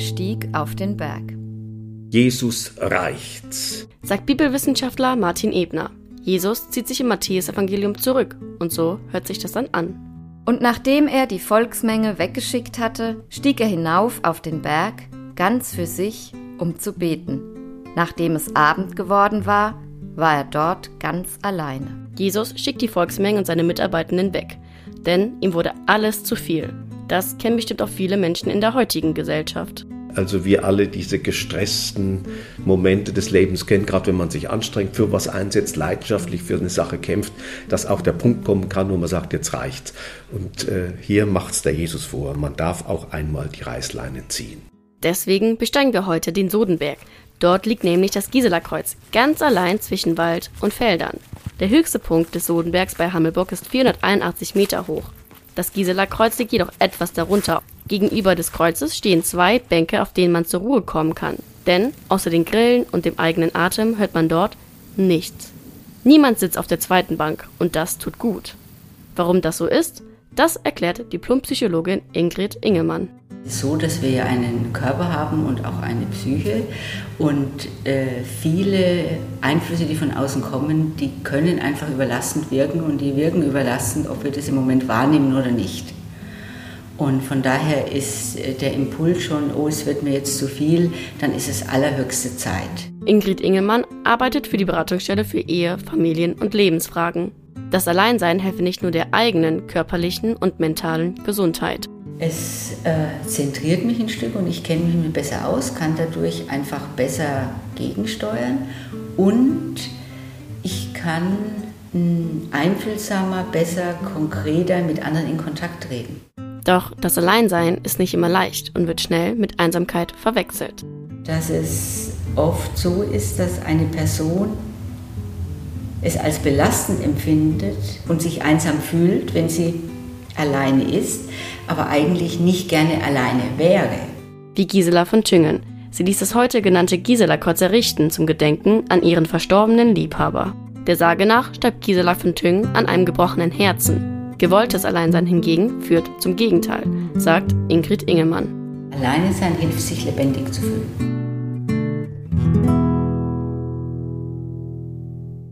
stieg auf den Berg. Jesus reicht's, sagt Bibelwissenschaftler Martin Ebner. Jesus zieht sich im Matthäusevangelium zurück und so hört sich das dann an. Und nachdem er die Volksmenge weggeschickt hatte, stieg er hinauf auf den Berg, ganz für sich, um zu beten. Nachdem es Abend geworden war, war er dort ganz alleine. Jesus schickt die Volksmenge und seine Mitarbeitenden weg, denn ihm wurde alles zu viel. Das kennen bestimmt auch viele Menschen in der heutigen Gesellschaft. Also wir alle diese gestressten Momente des Lebens kennen, gerade wenn man sich anstrengt, für was einsetzt, leidenschaftlich für eine Sache kämpft, dass auch der Punkt kommen kann, wo man sagt, jetzt reicht's. Und äh, hier macht's der Jesus vor. Man darf auch einmal die Reißleine ziehen. Deswegen besteigen wir heute den Sodenberg. Dort liegt nämlich das Gisela-Kreuz, ganz allein zwischen Wald und Feldern. Der höchste Punkt des Sodenbergs bei Hammelburg ist 481 Meter hoch. Das Gisela-Kreuz liegt jedoch etwas darunter. Gegenüber des Kreuzes stehen zwei Bänke, auf denen man zur Ruhe kommen kann. Denn außer den Grillen und dem eigenen Atem hört man dort nichts. Niemand sitzt auf der zweiten Bank und das tut gut. Warum das so ist, das erklärt Diplompsychologin Ingrid Ingemann so, dass wir ja einen Körper haben und auch eine Psyche und äh, viele Einflüsse, die von außen kommen, die können einfach überlastend wirken und die wirken überlastend, ob wir das im Moment wahrnehmen oder nicht. Und von daher ist äh, der Impuls schon, oh, es wird mir jetzt zu viel, dann ist es allerhöchste Zeit. Ingrid Ingemann arbeitet für die Beratungsstelle für Ehe, Familien und Lebensfragen. Das Alleinsein helfe nicht nur der eigenen körperlichen und mentalen Gesundheit. Es äh, zentriert mich ein Stück und ich kenne mich besser aus, kann dadurch einfach besser gegensteuern und ich kann einfühlsamer, besser, konkreter mit anderen in Kontakt treten. Doch das Alleinsein ist nicht immer leicht und wird schnell mit Einsamkeit verwechselt. Dass es oft so ist, dass eine Person es als belastend empfindet und sich einsam fühlt, wenn sie alleine ist, aber eigentlich nicht gerne alleine wäre. Wie Gisela von Tüngen. Sie ließ das heute genannte Gisela-Kreuz errichten zum Gedenken an ihren verstorbenen Liebhaber. Der Sage nach starb Gisela von Tüngen an einem gebrochenen Herzen. Gewolltes Alleinsein hingegen führt zum Gegenteil, sagt Ingrid Ingemann. Alleine sein hilft, sich lebendig zu fühlen.